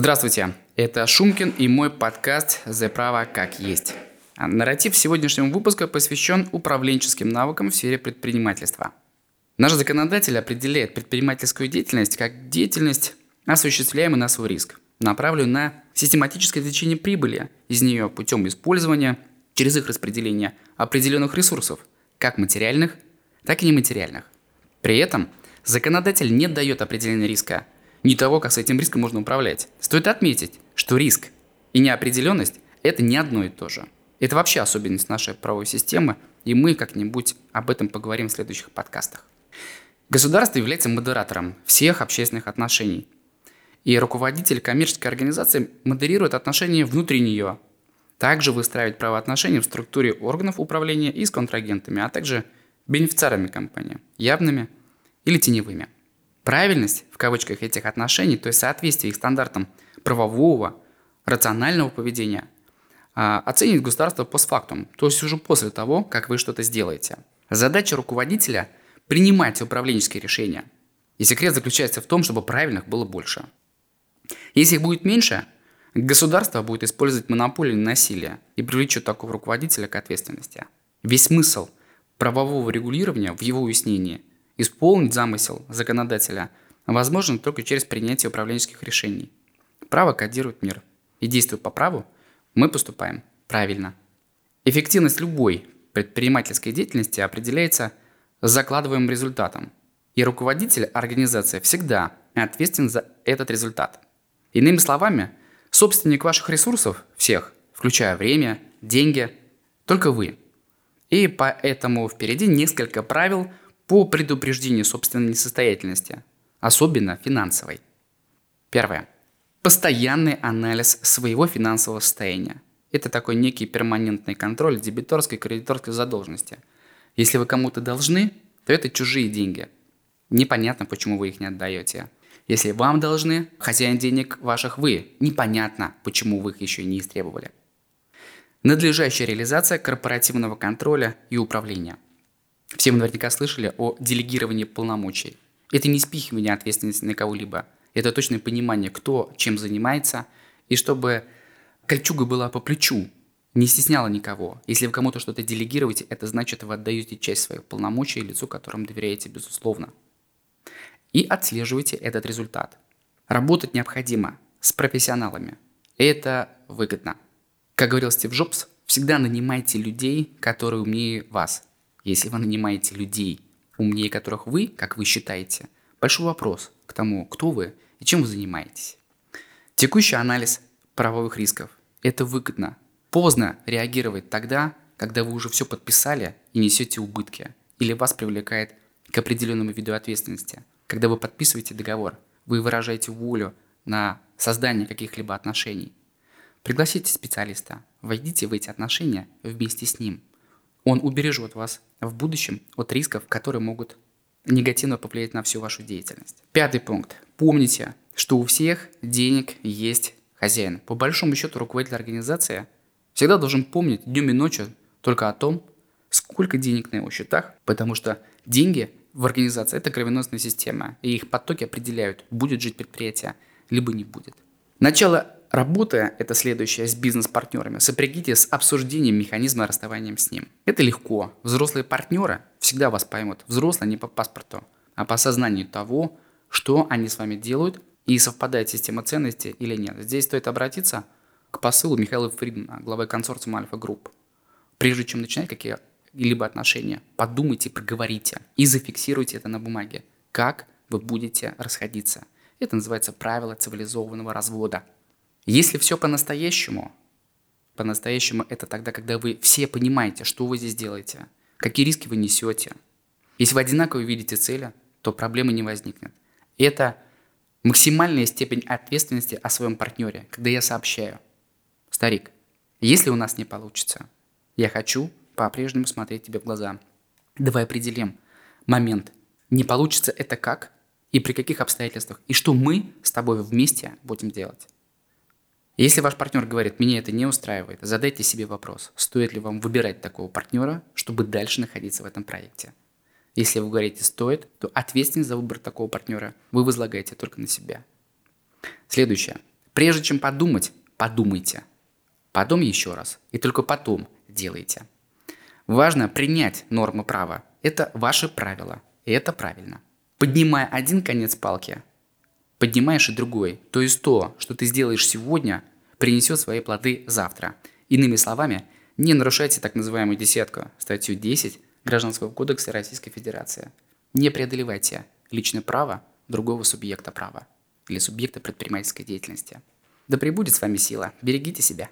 Здравствуйте, это Шумкин и мой подкаст «За право как есть». А нарратив сегодняшнего выпуска посвящен управленческим навыкам в сфере предпринимательства. Наш законодатель определяет предпринимательскую деятельность как деятельность, осуществляемую на свой риск, направленную на систематическое извлечение прибыли из нее путем использования через их распределение определенных ресурсов, как материальных, так и нематериальных. При этом законодатель не дает определения риска – ни того, как с этим риском можно управлять. Стоит отметить, что риск и неопределенность – это не одно и то же. Это вообще особенность нашей правовой системы, и мы как-нибудь об этом поговорим в следующих подкастах. Государство является модератором всех общественных отношений. И руководитель коммерческой организации модерирует отношения внутри нее. Также выстраивает правоотношения в структуре органов управления и с контрагентами, а также бенефициарами компании, явными или теневыми – Правильность, в кавычках, этих отношений, то есть соответствие их стандартам правового, рационального поведения, а, оценит государство постфактум, то есть уже после того, как вы что-то сделаете. Задача руководителя – принимать управленческие решения. И секрет заключается в том, чтобы правильных было больше. Если их будет меньше, государство будет использовать монополию на насилие и привлечет такого руководителя к ответственности. Весь смысл правового регулирования в его уяснении Исполнить замысел законодателя возможно только через принятие управленческих решений. Право кодирует мир. И действуя по праву, мы поступаем правильно. Эффективность любой предпринимательской деятельности определяется закладываемым результатом. И руководитель организации всегда ответственен за этот результат. Иными словами, собственник ваших ресурсов, всех, включая время, деньги, только вы. И поэтому впереди несколько правил – по предупреждению собственной несостоятельности, особенно финансовой. Первое. Постоянный анализ своего финансового состояния. Это такой некий перманентный контроль дебиторской и кредиторской задолженности. Если вы кому-то должны, то это чужие деньги. Непонятно, почему вы их не отдаете. Если вам должны, хозяин денег ваших вы, непонятно, почему вы их еще не истребовали. Надлежащая реализация корпоративного контроля и управления – все вы наверняка слышали о делегировании полномочий. Это не спихивание ответственности на кого-либо. Это точное понимание, кто чем занимается, и чтобы кольчуга была по плечу, не стесняла никого. Если вы кому-то что-то делегируете, это значит, вы отдаете часть своих полномочий лицу, которому доверяете, безусловно. И отслеживайте этот результат. Работать необходимо с профессионалами. Это выгодно. Как говорил Стив Джобс, всегда нанимайте людей, которые умнее вас – если вы нанимаете людей, умнее которых вы, как вы считаете, большой вопрос к тому, кто вы и чем вы занимаетесь. Текущий анализ правовых рисков – это выгодно. Поздно реагировать тогда, когда вы уже все подписали и несете убытки, или вас привлекает к определенному виду ответственности. Когда вы подписываете договор, вы выражаете волю на создание каких-либо отношений. Пригласите специалиста, войдите в эти отношения вместе с ним – он убережет вас в будущем от рисков, которые могут негативно повлиять на всю вашу деятельность. Пятый пункт. Помните, что у всех денег есть хозяин. По большому счету руководитель организации всегда должен помнить днем и ночью только о том, сколько денег на его счетах, потому что деньги в организации – это кровеносная система, и их потоки определяют, будет жить предприятие, либо не будет. Начало Работа – это следующее с бизнес-партнерами. Сопрягите с обсуждением механизма расставания с ним. Это легко. Взрослые партнеры всегда вас поймут. Взрослые не по паспорту, а по сознанию того, что они с вами делают и совпадает система ценностей или нет. Здесь стоит обратиться к посылу Михаила Фридмана, главы консорциума Альфа Групп. Прежде чем начинать какие-либо отношения, подумайте, проговорите и зафиксируйте это на бумаге. Как вы будете расходиться. Это называется правило цивилизованного развода. Если все по-настоящему, по-настоящему это тогда, когда вы все понимаете, что вы здесь делаете, какие риски вы несете. Если вы одинаково видите цели, то проблемы не возникнет. Это максимальная степень ответственности о своем партнере, когда я сообщаю. Старик, если у нас не получится, я хочу по-прежнему смотреть тебе в глаза. Давай определим момент. Не получится это как и при каких обстоятельствах, и что мы с тобой вместе будем делать. Если ваш партнер говорит, меня это не устраивает, задайте себе вопрос, стоит ли вам выбирать такого партнера, чтобы дальше находиться в этом проекте. Если вы говорите стоит, то ответственность за выбор такого партнера вы возлагаете только на себя. Следующее. Прежде чем подумать, подумайте. Потом еще раз. И только потом делайте. Важно принять нормы права. Это ваши правила. И это правильно. Поднимая один конец палки, поднимаешь и другой. То есть то, что ты сделаешь сегодня, принесет свои плоды завтра. Иными словами, не нарушайте так называемую десятку, статью 10 Гражданского кодекса Российской Федерации. Не преодолевайте личное право другого субъекта права или субъекта предпринимательской деятельности. Да пребудет с вами сила. Берегите себя.